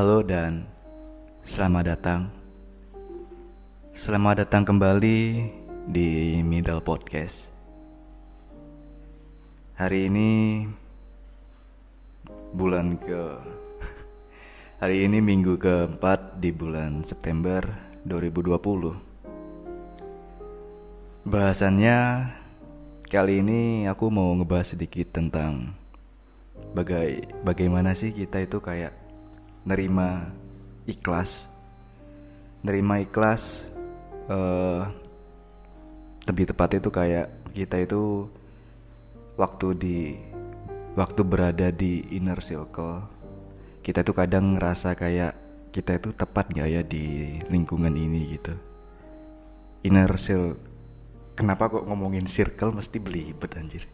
Halo dan selamat datang. Selamat datang kembali di Middle Podcast. Hari ini bulan ke Hari ini minggu keempat di bulan September 2020. Bahasannya kali ini aku mau ngebahas sedikit tentang bagai bagaimana sih kita itu kayak nerima ikhlas. Nerima ikhlas uh, lebih tepat itu kayak kita itu waktu di waktu berada di inner circle kita tuh kadang ngerasa kayak kita itu tepat gak ya di lingkungan ini gitu. Inner circle kenapa kok ngomongin circle mesti belibet anjir?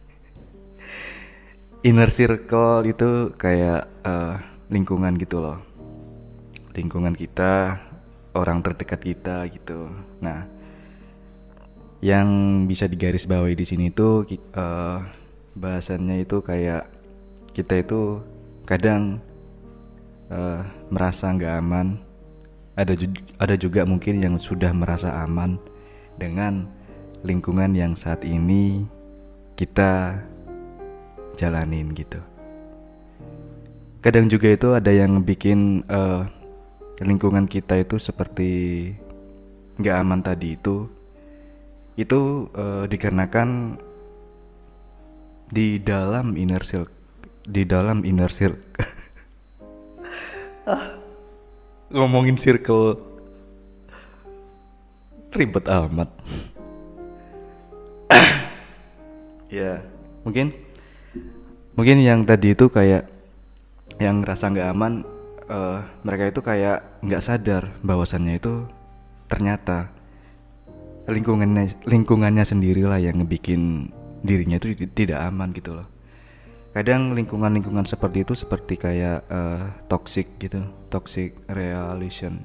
Inner circle itu kayak uh, lingkungan gitu loh. Lingkungan kita orang terdekat kita gitu. Nah yang bisa digaris bawahi di sini tuh uh, bahasannya itu kayak kita itu kadang uh, merasa nggak aman. Ada ju ada juga mungkin yang sudah merasa aman dengan lingkungan yang saat ini kita jalanin gitu kadang juga itu ada yang bikin uh, lingkungan kita itu seperti nggak aman tadi itu. Itu uh, dikarenakan di dalam inner circle di dalam inner circle. Ngomongin circle ribet amat. Ya mungkin mungkin yang tadi itu kayak yang ngerasa nggak aman uh, mereka itu kayak nggak sadar bahwasannya itu ternyata lingkungannya lingkungannya sendirilah yang ngebikin dirinya itu tidak aman gitu loh. Kadang lingkungan-lingkungan seperti itu seperti kayak uh, toxic gitu toxic relation.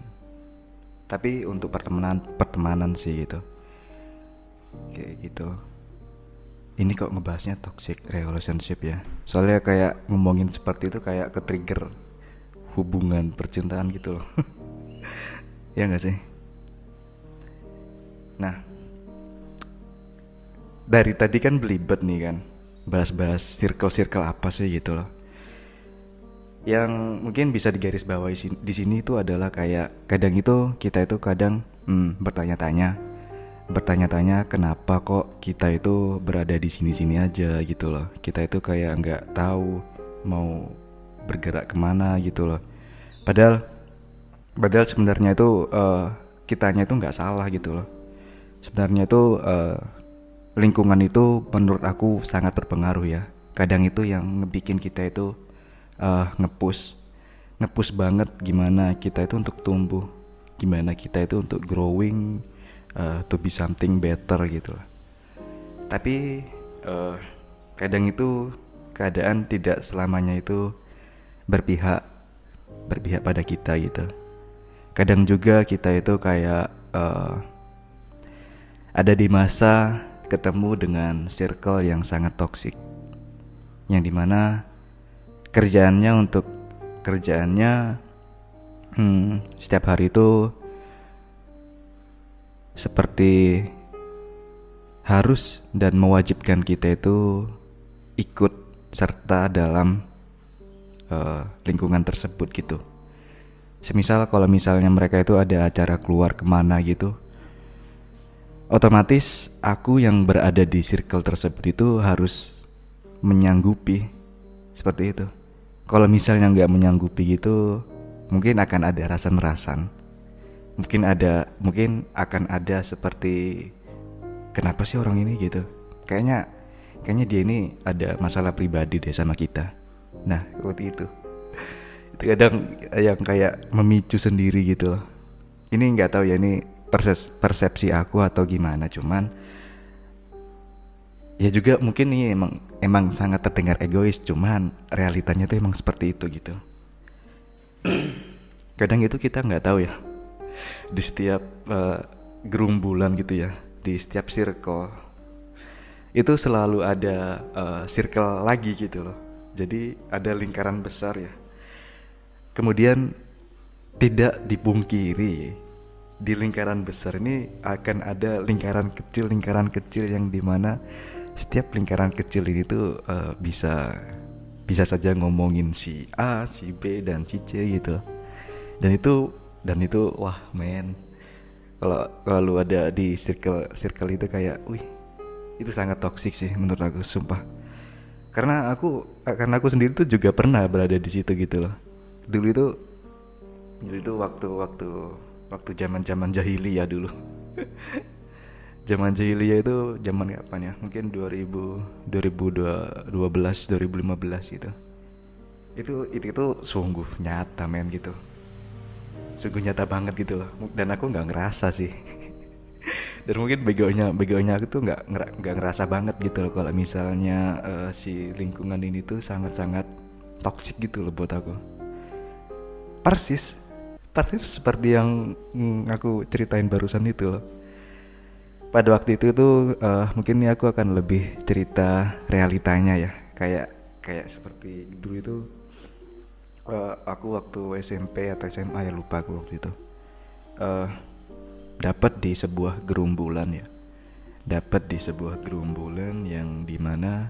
Tapi untuk pertemanan pertemanan sih gitu. Kayak gitu ini kok ngebahasnya toxic relationship ya? Soalnya kayak ngomongin seperti itu kayak ke trigger hubungan percintaan gitu loh. Ya nggak sih? Nah dari tadi kan belibet nih kan bahas-bahas circle-circle apa sih gitu loh. Yang mungkin bisa digaris bawahi di sini itu adalah kayak kadang itu kita itu kadang hmm, bertanya-tanya bertanya-tanya kenapa kok kita itu berada di sini-sini aja? gitu loh. Kita itu kayak nggak tahu mau bergerak ke mana gitu loh. Padahal padahal sebenarnya itu uh, kitanya itu nggak salah gitu loh. Sebenarnya itu uh, lingkungan itu menurut aku sangat berpengaruh ya. Kadang itu yang ngebikin kita itu uh, ngepush ngepush banget gimana kita itu untuk tumbuh gimana kita itu untuk growing uh, to be something better gitu lah. Tapi uh, kadang itu keadaan tidak selamanya itu berpihak berpihak pada kita gitu. Kadang juga kita itu kayak uh, ada di masa ketemu dengan circle yang sangat toksik yang di mana kerjaannya untuk kerjaannya hmm, setiap hari itu seperti harus dan mewajibkan kita itu ikut serta dalam uh, lingkungan tersebut gitu. Semisal kalau misalnya mereka itu ada acara keluar ke mana gitu, otomatis aku yang berada di circle tersebut itu harus menyanggupi seperti itu kalau misalnya nggak menyanggupi gitu mungkin akan ada rasan-rasan mungkin ada mungkin akan ada seperti kenapa sih orang ini gitu? Kayaknya kayaknya dia ini ada masalah pribadi deh sama kita. Nah seperti itu. Itu kadang yang kayak memicu sendiri gitu loh. Ini nggak tahu ya ini persepsi aku atau gimana cuman ya juga mungkin ini emang emang sangat terdengar egois cuman realitanya tuh emang seperti itu gitu. Kadang itu kita nggak tahu ya di setiap uh, gerumbulan gitu ya di setiap circle itu selalu ada uh, circle lagi gitu loh jadi ada lingkaran besar ya kemudian tidak dipungkiri di lingkaran besar ini akan ada lingkaran kecil lingkaran kecil yang di mana setiap lingkaran kecil ini tuh uh, bisa bisa saja ngomongin si A, si B dan si C gitu. Dan itu dan itu wah men. Kalau kalau ada di circle circle itu kayak wih itu sangat toksik sih menurut aku sumpah. Karena aku karena aku sendiri tuh juga pernah berada di situ gitu loh. Dulu itu dulu itu waktu waktu waktu zaman zaman jahiliyah dulu. Zaman jahiliyah itu zaman kapan ya? Mungkin 2000 2012 2015 gitu. Itu itu itu sungguh nyata men gitu sungguh nyata banget gitu loh. Dan aku nggak ngerasa sih. Dan mungkin begonya begonya aku tuh nggak nggak ngerasa banget gitu loh kalau misalnya uh, si lingkungan ini tuh sangat sangat toksik gitu loh buat aku. Persis. Persis seperti yang mm, aku ceritain barusan itu loh. Pada waktu itu tuh uh, mungkin ini aku akan lebih cerita realitanya ya. Kayak kayak seperti dulu itu uh, aku waktu SMP atau SMA ya lupa aku waktu itu. Uh, dapat di sebuah gerumbulan ya. Dapat di sebuah gerumbulan yang di mana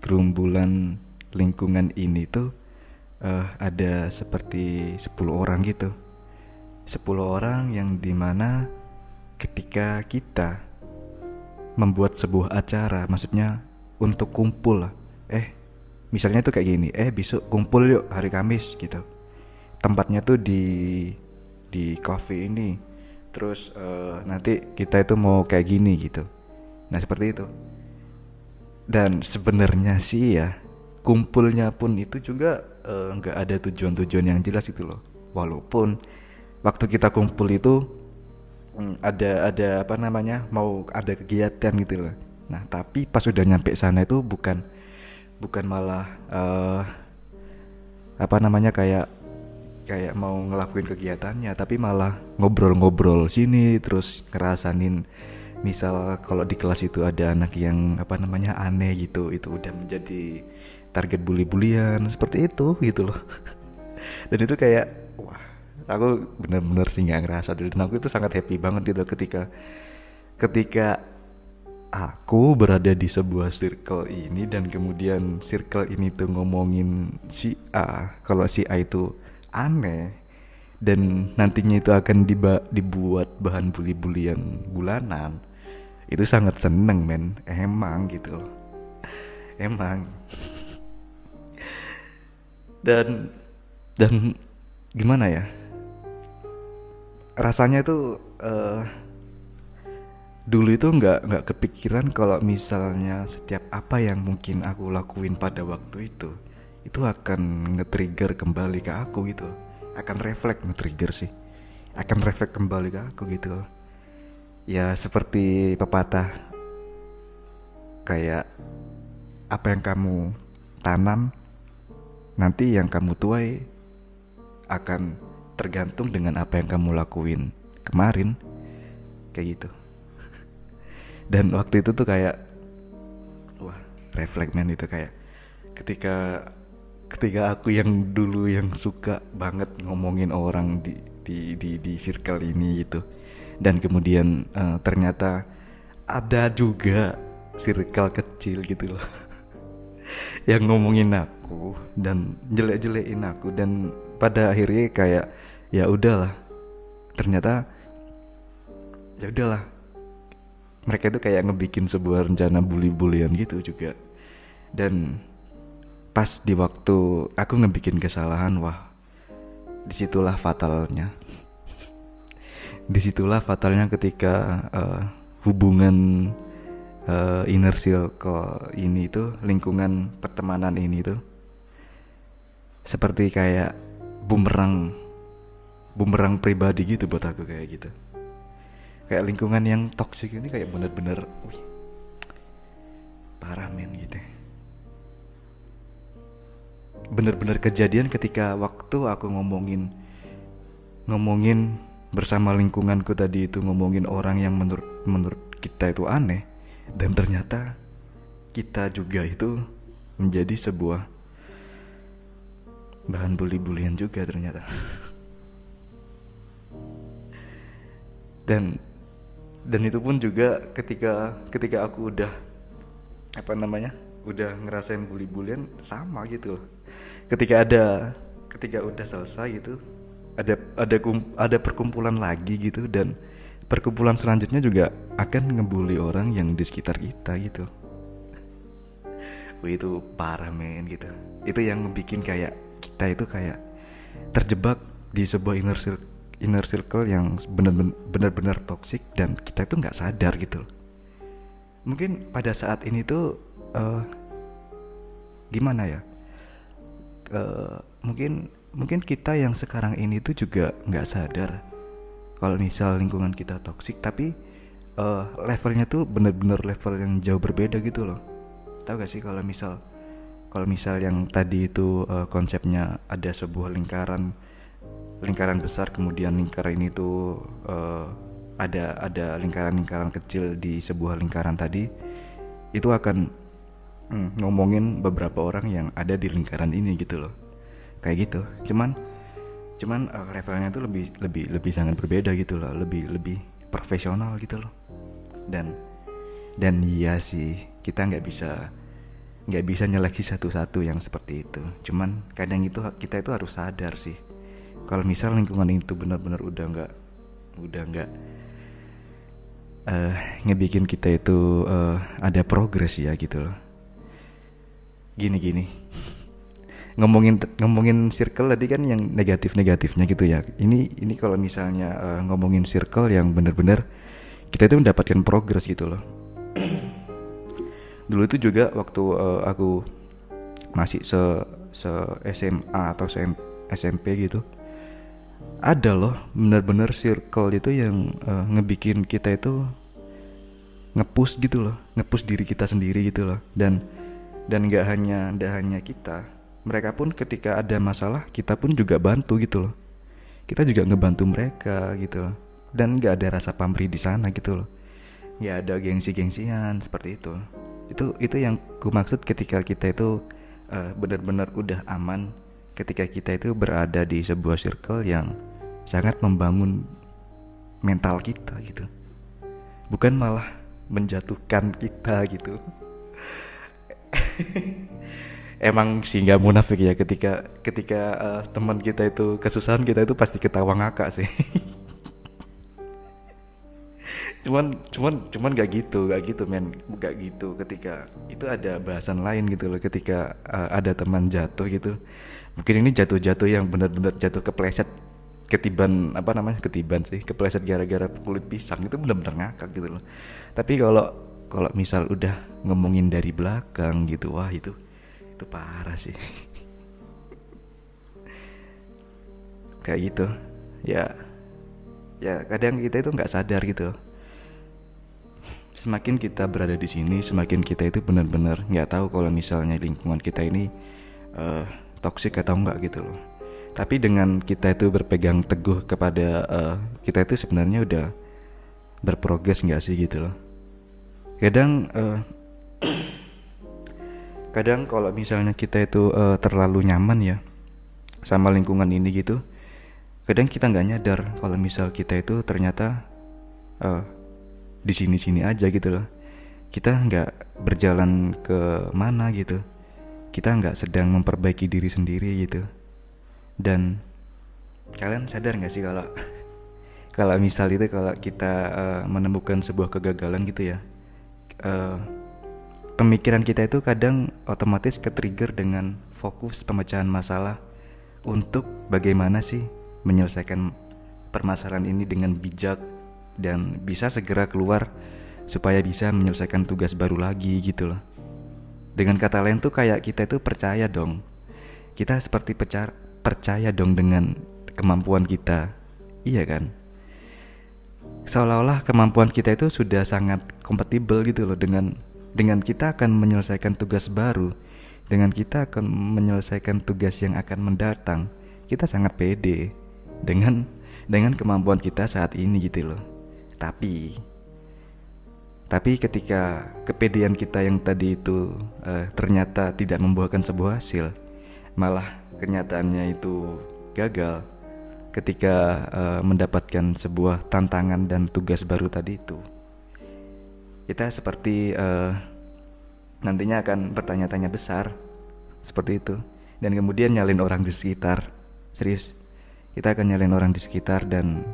gerumbulan lingkungan ini tuh uh, ada seperti 10 orang gitu. 10 orang yang di mana ketika kita membuat sebuah acara maksudnya untuk kumpul eh misalnya tuh kayak gini eh besok kumpul yuk hari Kamis gitu. Tempatnya tuh di di cafe ini. Terus uh, nanti kita itu mau kayak gini gitu. Nah seperti itu. Dan sebenarnya sih ya kumpulnya pun itu juga Eh, nggak uh, ada tujuan-tujuan yang jelas itu loh. Walaupun waktu kita kumpul itu um, ada ada apa namanya mau ada kegiatan gitu loh. Nah tapi pas sudah nyampe sana itu bukan bukan malah uh, apa namanya kayak kayak mau ngelakuin kegiatannya tapi malah ngobrol-ngobrol sini terus ngerasanin misal kalau di kelas itu ada anak yang apa namanya aneh gitu itu udah menjadi target bully-bulian seperti itu gitu loh. Dan itu kayak wah aku bener-bener sih nggak ngerasa dan aku itu sangat happy banget gitu ketika ketika aku berada di sebuah circle ini dan kemudian circle ini tuh ngomongin si A. Kalau si A itu aneh dan nantinya itu akan diba dibuat bahan bully-bulian bulanan. Itu sangat seneng men. Emang gitu loh. Emang. Dan dan gimana ya? Rasanya itu uh, dulu itu nggak nggak kepikiran kalau misalnya setiap apa yang mungkin aku lakuin pada waktu itu itu akan nge-trigger kembali ke aku gitu akan refleks nge-trigger sih. Akan refleks kembali ke aku gitu ya seperti pepatah kayak apa yang kamu tanam nanti yang kamu tuai akan tergantung dengan apa yang kamu lakuin kemarin. Kayak gitu dan waktu itu tuh kayak wah refleks man itu kayak ketika ketika aku yang dulu yang suka banget ngomongin orang di di di di circle ini gitu. Dan kemudian uh, ternyata ada juga circle kecil gitu loh yang ngomongin aku dan jelek-jelekin aku. Dan pada akhirnya kayak ya udahlah ternyata ya udahlah mereka itu kayak ngebikin sebuah rencana bully-bulian gitu juga. Dan pas di waktu aku ngebikin kesalahan wah di situlah fatalnya. Di situlah fatalnya ketika uh, hubungan uh, inner circle ini tuh lingkungan pertemanan ini tuh seperti kayak bumerang bumerang pribadi gitu buat aku kayak gitu kayak lingkungan yang toksik ini kayak bener-bener wih parah men gitu bener-bener kejadian ketika waktu aku ngomongin ngomongin bersama lingkunganku tadi itu ngomongin orang yang menurut menurut kita itu aneh dan ternyata kita juga itu menjadi sebuah bahan bully-bulian juga ternyata. Dan dan itu pun juga ketika ketika aku udah apa namanya udah ngerasain bully-bulian sama gitu loh. Ketika ada ketika udah selesai gitu ada ada ada perkumpulan lagi gitu dan perkumpulan selanjutnya juga akan ngebully orang yang di sekitar kita gitu. Itu parah men gitu. Itu yang bikin kayak kita itu kayak terjebak di sebuah inner circle, inner circle yang benar-benar toxic dan kita itu nggak sadar gitu loh. mungkin pada saat ini tuh uh, gimana ya uh, mungkin mungkin kita yang sekarang ini tuh juga nggak sadar kalau misal lingkungan kita toksik tapi uh, levelnya tuh bener-bener level yang jauh berbeda gitu loh tahu gak sih kalau misal kalau misal yang tadi itu uh, konsepnya ada sebuah lingkaran lingkaran besar kemudian lingkaran ini tuh uh, ada ada lingkaran-lingkaran kecil di sebuah lingkaran tadi itu akan mm, ngomongin beberapa orang yang ada di lingkaran ini gitu loh. Kayak gitu. Cuman cuman uh, levelnya tuh lebih lebih lebih sangat berbeda gitu loh. Lebih lebih profesional gitu loh. Dan dan iya sih kita nggak bisa nggak bisa nyeleksi satu-satu yang seperti itu. Cuman kadang itu kita itu harus sadar sih kalau misal lingkungan itu benar-benar udah nggak udah nggak uh, ngebikin kita itu uh, ada progres ya gitu loh. Gini gini. Ngomongin ngomongin circle tadi kan yang negatif negatifnya gitu ya. Ini ini kalau misalnya uh, ngomongin circle yang bener-bener kita itu mendapatkan progres gitu loh. Dulu itu juga waktu uh, aku masih se se SMA atau se SMP gitu ada loh bener-bener circle itu yang uh, ngebikin kita itu ngepush gitu loh ngepush diri kita sendiri gitu loh. Dan dan nggak hanya nggak hanya kita mereka pun ketika ada masalah kita pun juga bantu gitu loh. Kita juga ngebantu mereka gitu loh. Dan nggak ada rasa pamrih di sana gitu loh. Nggak ada gengsi-gengsian seperti itu. Itu itu yang ku maksud ketika kita itu uh, benar-benar udah aman ketika kita itu berada di sebuah circle yang sangat membangun mental kita gitu. Bukan malah menjatuhkan kita gitu. Emang sih nggak munafik ya ketika ketika uh, teman kita itu kesusahan kita itu pasti ketawa ngakak sih. Cuman cuman cuman gak gitu gak gitu men. Gak gitu ketika itu ada bahasan lain gitu loh ketika uh, ada teman jatuh gitu. Mungkin ini jatuh-jatuh yang benar-benar jatuh kepleset ketiban apa namanya ketiban sih kepleset gara-gara kulit pisang itu benar-benar ngakak gitu loh. Tapi kalau kalau misal udah ngomongin dari belakang gitu wah itu itu parah sih. Kayak gitu ya ya kadang kita itu nggak sadar gitu semakin kita berada di sini semakin kita itu benar-benar nggak tahu kalau misalnya lingkungan kita ini uh, toksik atau enggak gitu loh tapi dengan kita itu berpegang teguh kepada uh, kita itu sebenarnya udah berprogres nggak sih gitu loh. Kadang uh, kadang kalau misalnya kita itu uh, terlalu nyaman ya sama lingkungan ini gitu kadang kita nggak nyadar kalau misal kita itu ternyata uh, di sini-sini aja gitu loh. Kita nggak berjalan ke mana gitu. Kita nggak sedang memperbaiki diri sendiri gitu dan kalian sadar nggak sih kalau kalau misal itu kalau kita uh, menemukan sebuah kegagalan gitu ya uh, pemikiran kita itu kadang otomatis ke-trigger dengan fokus pemecahan masalah untuk bagaimana sih menyelesaikan permasalahan ini dengan bijak dan bisa segera keluar supaya bisa menyelesaikan tugas baru lagi gitu loh. Dengan kata lain tuh kayak kita itu percaya dong. Kita seperti percaya, percaya dong dengan kemampuan kita. Iya kan? Seolah-olah kemampuan kita itu sudah sangat kompatibel gitu loh dengan dengan kita akan menyelesaikan tugas baru, dengan kita akan menyelesaikan tugas yang akan mendatang, kita sangat pede dengan dengan kemampuan kita saat ini gitu loh. Tapi tapi ketika kepedean kita yang tadi itu uh, ternyata tidak membuahkan sebuah hasil, malah kenyataannya itu gagal, ketika uh, mendapatkan sebuah tantangan dan tugas baru tadi itu. Kita seperti uh, nantinya akan bertanya-tanya besar seperti itu. Dan kemudian nyalin orang di sekitar. Serius kita akan nyalain orang di sekitar dan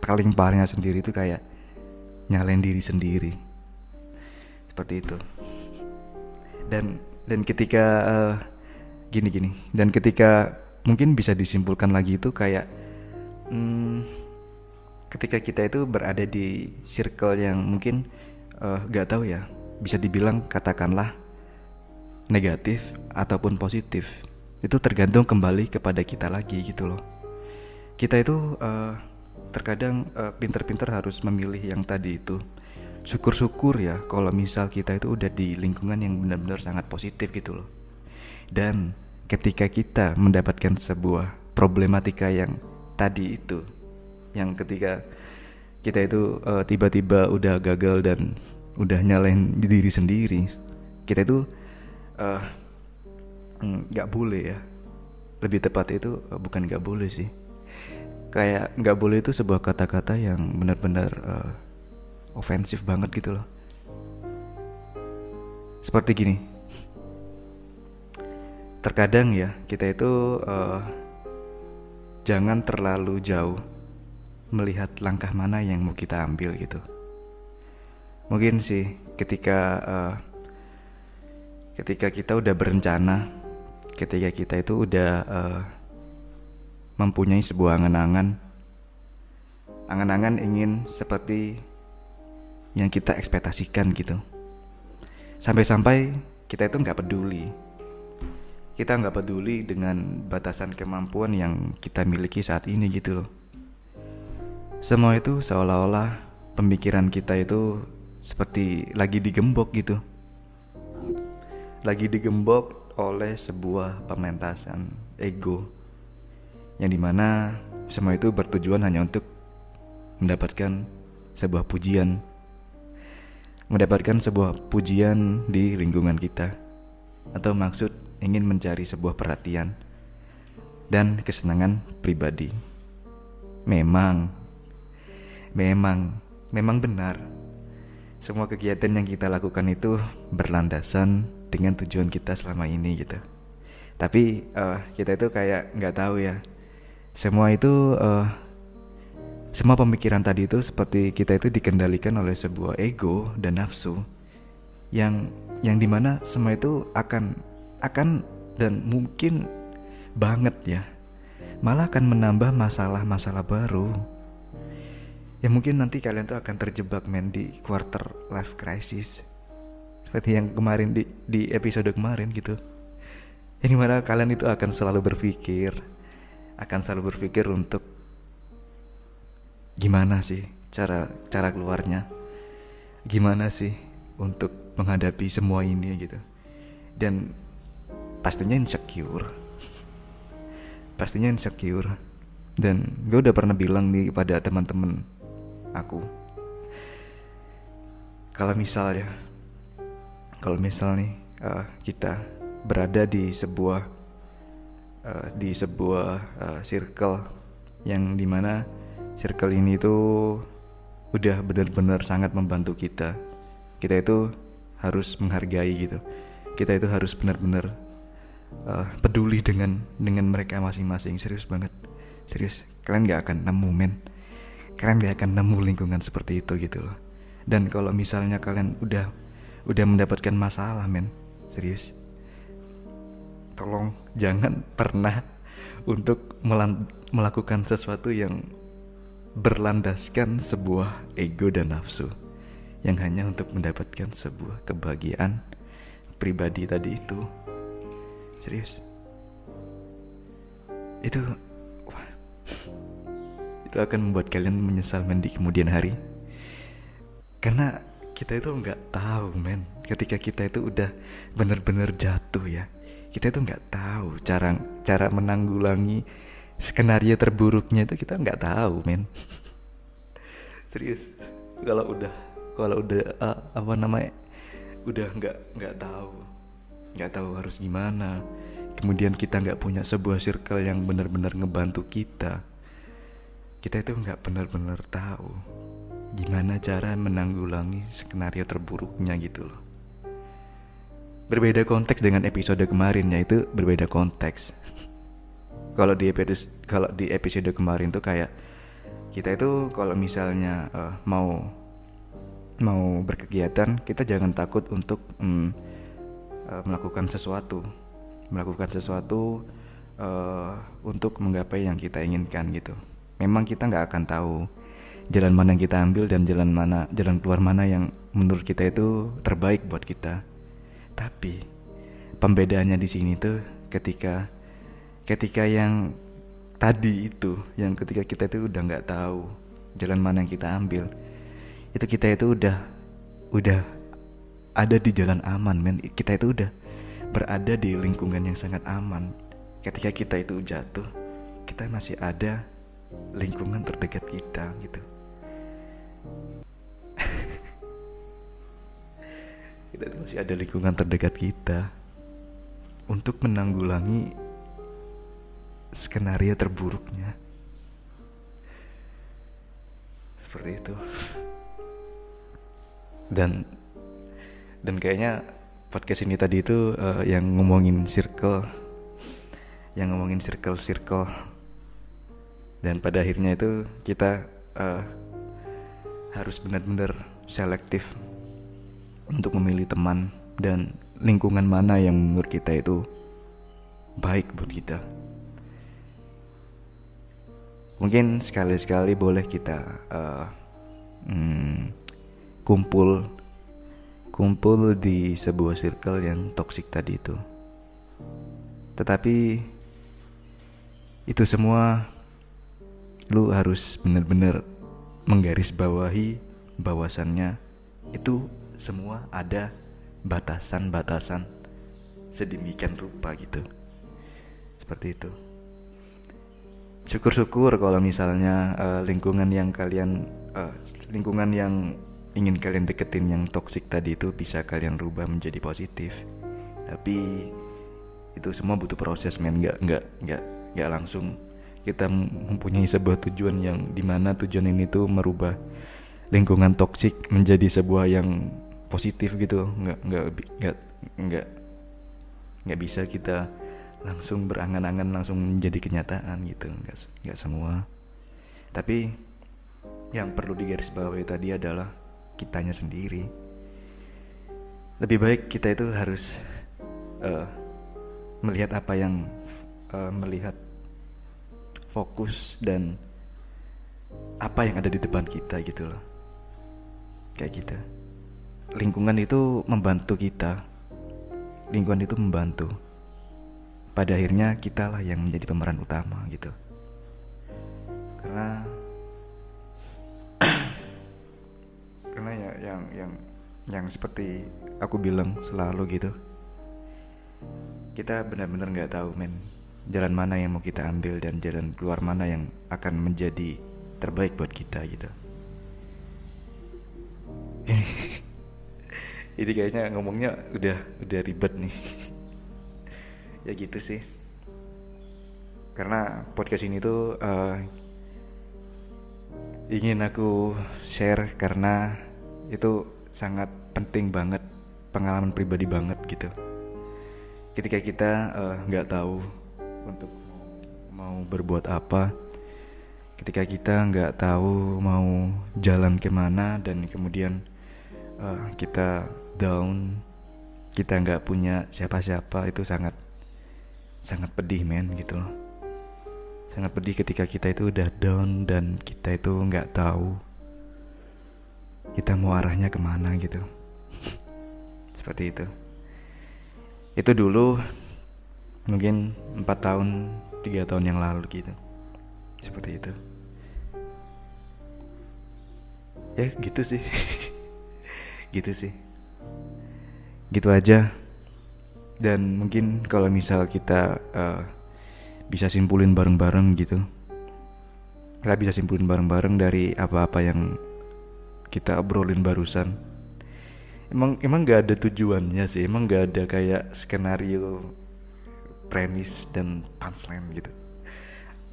paling parahnya sendiri itu kayak nyalain diri sendiri. Seperti itu. Dan dan ketika uh, gini gini. Dan ketika mungkin bisa disimpulkan lagi itu kayak hmm, ketika kita itu berada di circle yang mungkin uh, gak tahu ya. Bisa dibilang katakanlah negatif ataupun positif. Itu tergantung kembali kepada kita lagi gitu loh. Kita itu uh, terkadang uh, pinter-pinter harus memilih yang tadi itu. Syukur-syukur ya kalau misal kita itu udah di lingkungan yang benar-benar sangat positif gitu loh dan ketika kita mendapatkan sebuah problematika yang tadi itu yang ketika kita itu uh, tiba-tiba udah gagal dan udah nyalain diri sendiri kita itu nggak uh, boleh ya. Lebih tepat itu uh, bukan nggak boleh sih. Kayak nggak boleh itu sebuah kata-kata yang benar-benar uh, ofensif banget gitu loh. Seperti gini terkadang ya kita itu uh, jangan terlalu jauh melihat langkah mana yang mau kita ambil gitu mungkin sih ketika uh, ketika kita udah berencana ketika kita itu udah uh, mempunyai sebuah angan-angan. Angan-angan ingin seperti yang kita ekspektasikan gitu. Sampai-sampai kita itu nggak peduli. Kita nggak peduli dengan batasan kemampuan yang kita miliki saat ini gitu loh. Semua itu seolah-olah pemikiran kita itu seperti lagi digembok gitu. Lagi digembok oleh sebuah pementasan ego yang di mana semua itu bertujuan hanya untuk mendapatkan sebuah pujian, mendapatkan sebuah pujian di lingkungan kita, atau maksud ingin mencari sebuah perhatian dan kesenangan pribadi. Memang, memang, memang benar. Semua kegiatan yang kita lakukan itu berlandasan dengan tujuan kita selama ini gitu. Tapi uh, kita itu kayak nggak tahu ya semua itu uh, semua pemikiran tadi itu seperti kita itu dikendalikan oleh sebuah ego dan nafsu yang yang di mana semua itu akan akan dan mungkin banget ya malah akan menambah masalah-masalah baru. Ya mungkin nanti kalian tuh akan terjebak men di quarter life crisis. Seperti yang kemarin di di episode kemarin gitu. Yang di mana kalian itu akan selalu berpikir akan selalu berpikir untuk gimana sih cara cara keluarnya? Gimana sih untuk menghadapi semua ini gitu? Dan pastinya insecure. Pastinya insecure. Dan gue udah pernah bilang nih kepada teman-teman aku kalau misal ya kalau misal nih uh, kita berada di sebuah uh, di sebuah uh, circle yang di mana circle ini tuh udah benar-benar sangat membantu kita. Kita itu harus menghargai gitu. Kita itu harus benar-benar uh, peduli dengan dengan mereka masing-masing. Serius banget. Serius. Kalian gak akan nemu men. Kalian gak akan nemu lingkungan seperti itu gitu loh. Dan kalau misalnya kalian udah udah mendapatkan masalah men. Serius. Tolong jangan pernah untuk melakukan sesuatu yang berlandaskan sebuah ego dan nafsu yang hanya untuk mendapatkan sebuah kebahagiaan pribadi tadi itu serius? Itu wah, itu akan membuat kalian menyesal men di kemudian hari. Karena kita itu nggak tahu men. Ketika kita itu udah bener-bener jatuh ya. Kita itu nggak tahu cara cara menanggulangi skenario terburuknya itu kita nggak tahu men. Serius. Kalau udah kalau udah uh, apa namanya udah nggak nggak tahu nggak tahu harus gimana. Kemudian kita nggak punya sebuah circle yang benar-benar ngebantu kita. Kita itu nggak benar-benar tahu gimana cara menanggulangi skenario terburuknya gitu loh. Berbeda konteks dengan episode kemarin yaitu berbeda konteks. Kalau di episode kalau di episode kemarin tuh kayak kita itu kalau misalnya uh, mau mau berkegiatan kita jangan takut untuk um, uh, melakukan sesuatu. Melakukan sesuatu uh, untuk menggapai yang kita inginkan gitu. Memang kita nggak akan tahu jalan mana yang kita ambil dan jalan mana jalan keluar mana yang menurut kita itu terbaik buat kita. Tapi pembedaannya di sini tuh ketika ketika yang tadi itu yang ketika kita itu udah nggak tahu jalan mana yang kita ambil itu kita itu udah udah ada di jalan aman men. Kita itu udah berada di lingkungan yang sangat aman. Ketika kita itu jatuh kita masih ada lingkungan terdekat kita gitu. Kita itu masih ada lingkungan terdekat kita. Untuk menanggulangi skenario terburuknya. Seperti itu. Dan dan kayaknya podcast ini tadi itu uh, yang ngomongin circle yang ngomongin circle circle dan pada akhirnya itu kita uh, harus benar-benar selektif untuk memilih teman dan lingkungan mana yang menurut kita itu baik buat kita. Mungkin sekali-sekali boleh kita uh, hmm, kumpul kumpul di sebuah circle yang toksik tadi itu. Tetapi itu semua lu harus benar-benar menggarisbawahi bahwasannya itu semua ada batasan-batasan sedemikian rupa gitu seperti itu syukur-syukur kalau misalnya uh, lingkungan yang kalian uh, lingkungan yang ingin kalian deketin yang toksik tadi itu bisa kalian rubah menjadi positif. Tapi itu semua butuh proses men. Nggak nggak nggak nggak langsung. Kita mempunyai sebuah tujuan yang di mana tujuan ini tuh merubah lingkungan toksik menjadi sebuah yang positif gitu. Nggak nggak nggak nggak nggak bisa kita langsung berangan-angan langsung menjadi kenyataan gitu. Nggak nggak semua. Tapi yang perlu digarisbawahi tadi adalah kitanya sendiri. Lebih baik kita itu harus uh, melihat apa yang uh, melihat fokus dan apa yang ada di depan kita gitu loh. Kayak gitu. Lingkungan itu membantu kita. Lingkungan itu membantu. Pada akhirnya kita lah yang menjadi pemeran utama gitu. Karena karena ya yang yang yang seperti aku bilang selalu gitu. Kita benar-benar nggak tahu men jalan mana yang mau kita ambil dan jalan keluar mana yang akan menjadi terbaik buat kita gitu. Ini kayaknya ngomongnya udah udah ribet nih. Ya gitu sih. Karena podcast ini tuh uh, ingin aku share karena itu sangat penting banget pengalaman pribadi banget gitu. Ketika kita eh, nggak uh, tahu untuk mau berbuat apa ketika kita nggak tahu mau jalan ke mana dan kemudian uh, kita down kita nggak punya siapa-siapa itu sangat sangat pedih men gitu loh sangat pedih ketika kita itu udah down dan kita itu nggak tahu kita mau arahnya ke mana gitu. Seperti itu. Itu dulu mungkin empat tahun tiga tahun yang lalu gitu. Seperti itu. Ya gitu sih. Gitu sih. Gitu aja. Dan mungkin kalau misal kita uh, bisa simpulin bareng-bareng gitu. Kita bisa simpulin bareng-bareng dari apa-apa yang kita obrolin barusan. Emang emang gak ada tujuannya sih emang gak ada kayak skenario premis dan punchline gitu.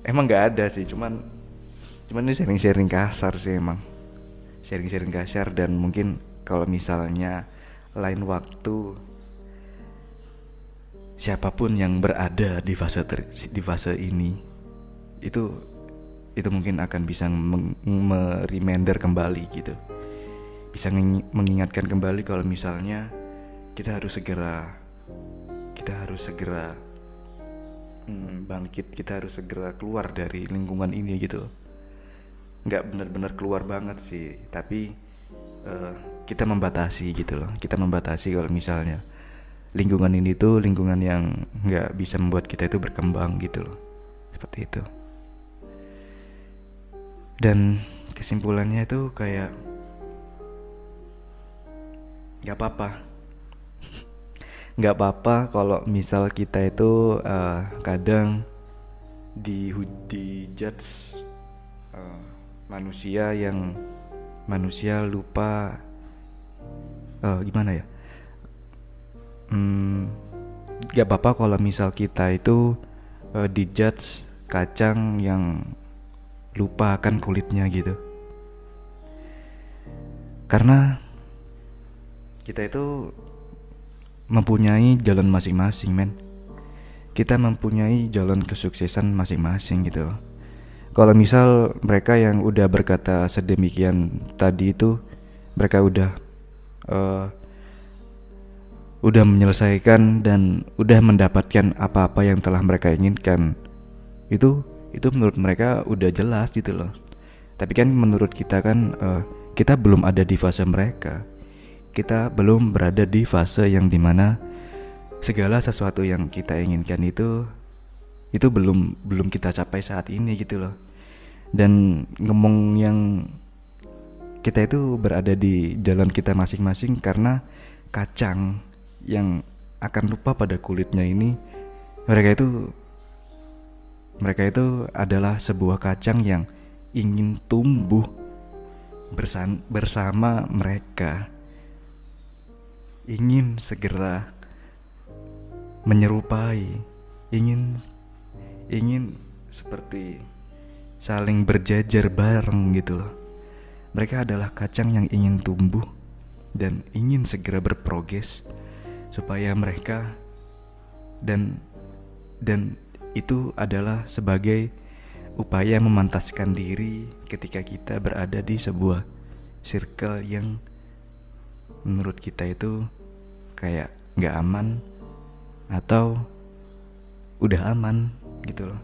Emang gak ada sih cuman cuman ini sharing-sharing kasar sih emang. Sharing-sharing kasar dan mungkin kalau misalnya lain waktu siapa pun yang berada di fase ter, di fase ini itu itu mungkin akan bisa mereminder kembali gitu. Bisa mengingatkan kembali kalau misalnya kita harus segera kita harus segera hmm, bangkit kita harus segera keluar dari lingkungan ini gitu. Nggak benar-benar keluar banget sih tapi uh, kita membatasi gitu loh. Kita membatasi kalau misalnya lingkungan ini tuh lingkungan yang nggak bisa membuat kita itu berkembang gitu loh. Seperti itu. Dan kesimpulannya itu kayak nggak apa-apa. Nggak apa-apa kalau misal kita itu uh, kadang di di judge uh, manusia yang manusia lupa uh, gimana ya hmm, gak apa-apa kalau misal kita itu uh, dijudge kacang yang lupa akan kulitnya gitu. Karena kita itu mempunyai jalan masing-masing men. Kita mempunyai jalan kesuksesan masing-masing gitu loh. Kalau misal mereka yang udah berkata sedemikian tadi itu mereka udah uh, udah menyelesaikan dan udah mendapatkan apa-apa yang telah mereka inginkan. Itu itu menurut mereka udah jelas gitu loh. Tapi kan menurut kita kan uh, kita belum ada di fase mereka. Kita belum berada di fase yang di mana segala sesuatu yang kita inginkan itu itu belum belum kita capai saat ini gitu loh. Dan ngomong yang kita itu berada di jalan kita masing-masing karena kacang yang akan lupa pada kulitnya ini mereka itu mereka itu adalah sebuah kacang yang ingin tumbuh bersama mereka ingin segera menyerupai ingin ingin seperti saling berjajar bareng gitu loh. Mereka adalah kacang yang ingin tumbuh dan ingin segera berprogres supaya mereka dan dan itu adalah sebagai upaya memantaskan diri ketika kita berada di sebuah circle yang menurut kita itu kayak nggak aman atau udah aman gitu loh.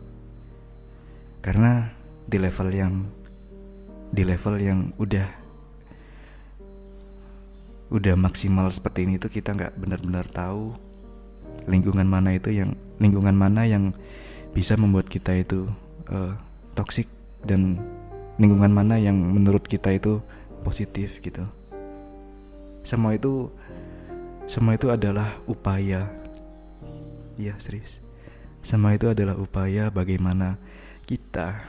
Karena di level yang di level yang udah udah maksimal seperti ini tuh kita nggak benar-benar tahu lingkungan mana itu yang lingkungan mana yang bisa membuat kita itu uh, toksik dan lingkungan mana yang menurut kita itu positif gitu. Semua itu semua itu adalah upaya. Iya serius. Semua itu adalah upaya bagaimana kita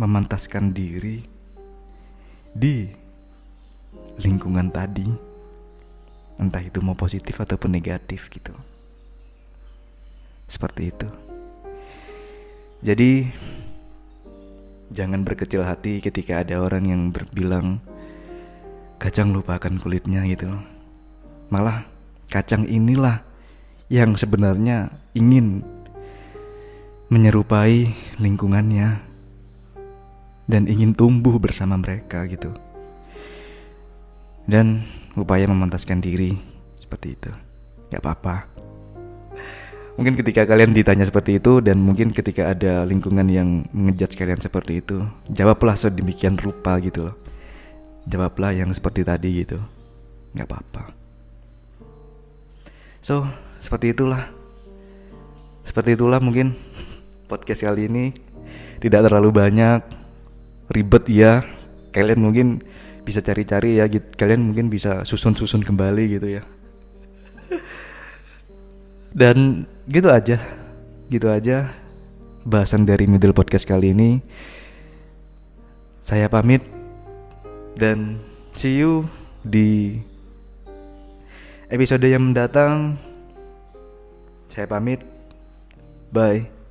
memantaskan diri di lingkungan tadi entah itu mau positif ataupun negatif gitu. Seperti itu. Jadi jangan berkecil hati ketika ada orang yang berbilang kacang lupakan kulitnya gitu malah kacang inilah yang sebenarnya ingin menyerupai lingkungannya dan ingin tumbuh bersama mereka gitu. Dan upaya memantaskan diri seperti itu. Gak apa-apa. Mungkin ketika kalian ditanya seperti itu dan mungkin ketika ada lingkungan yang mengejat kalian seperti itu, jawablah sedemikian rupa gitu loh. Jawablah yang seperti tadi gitu. Gak apa-apa. So, seperti itulah. Seperti itulah mungkin podcast kali ini tidak terlalu banyak ribet ya kalian mungkin bisa cari-cari ya gitu. kalian mungkin bisa susun-susun kembali gitu ya. Dan gitu aja gitu aja bahasan dari middle podcast kali ini. Saya pamit dan see you di episode yang mendatang saya pamit. Bye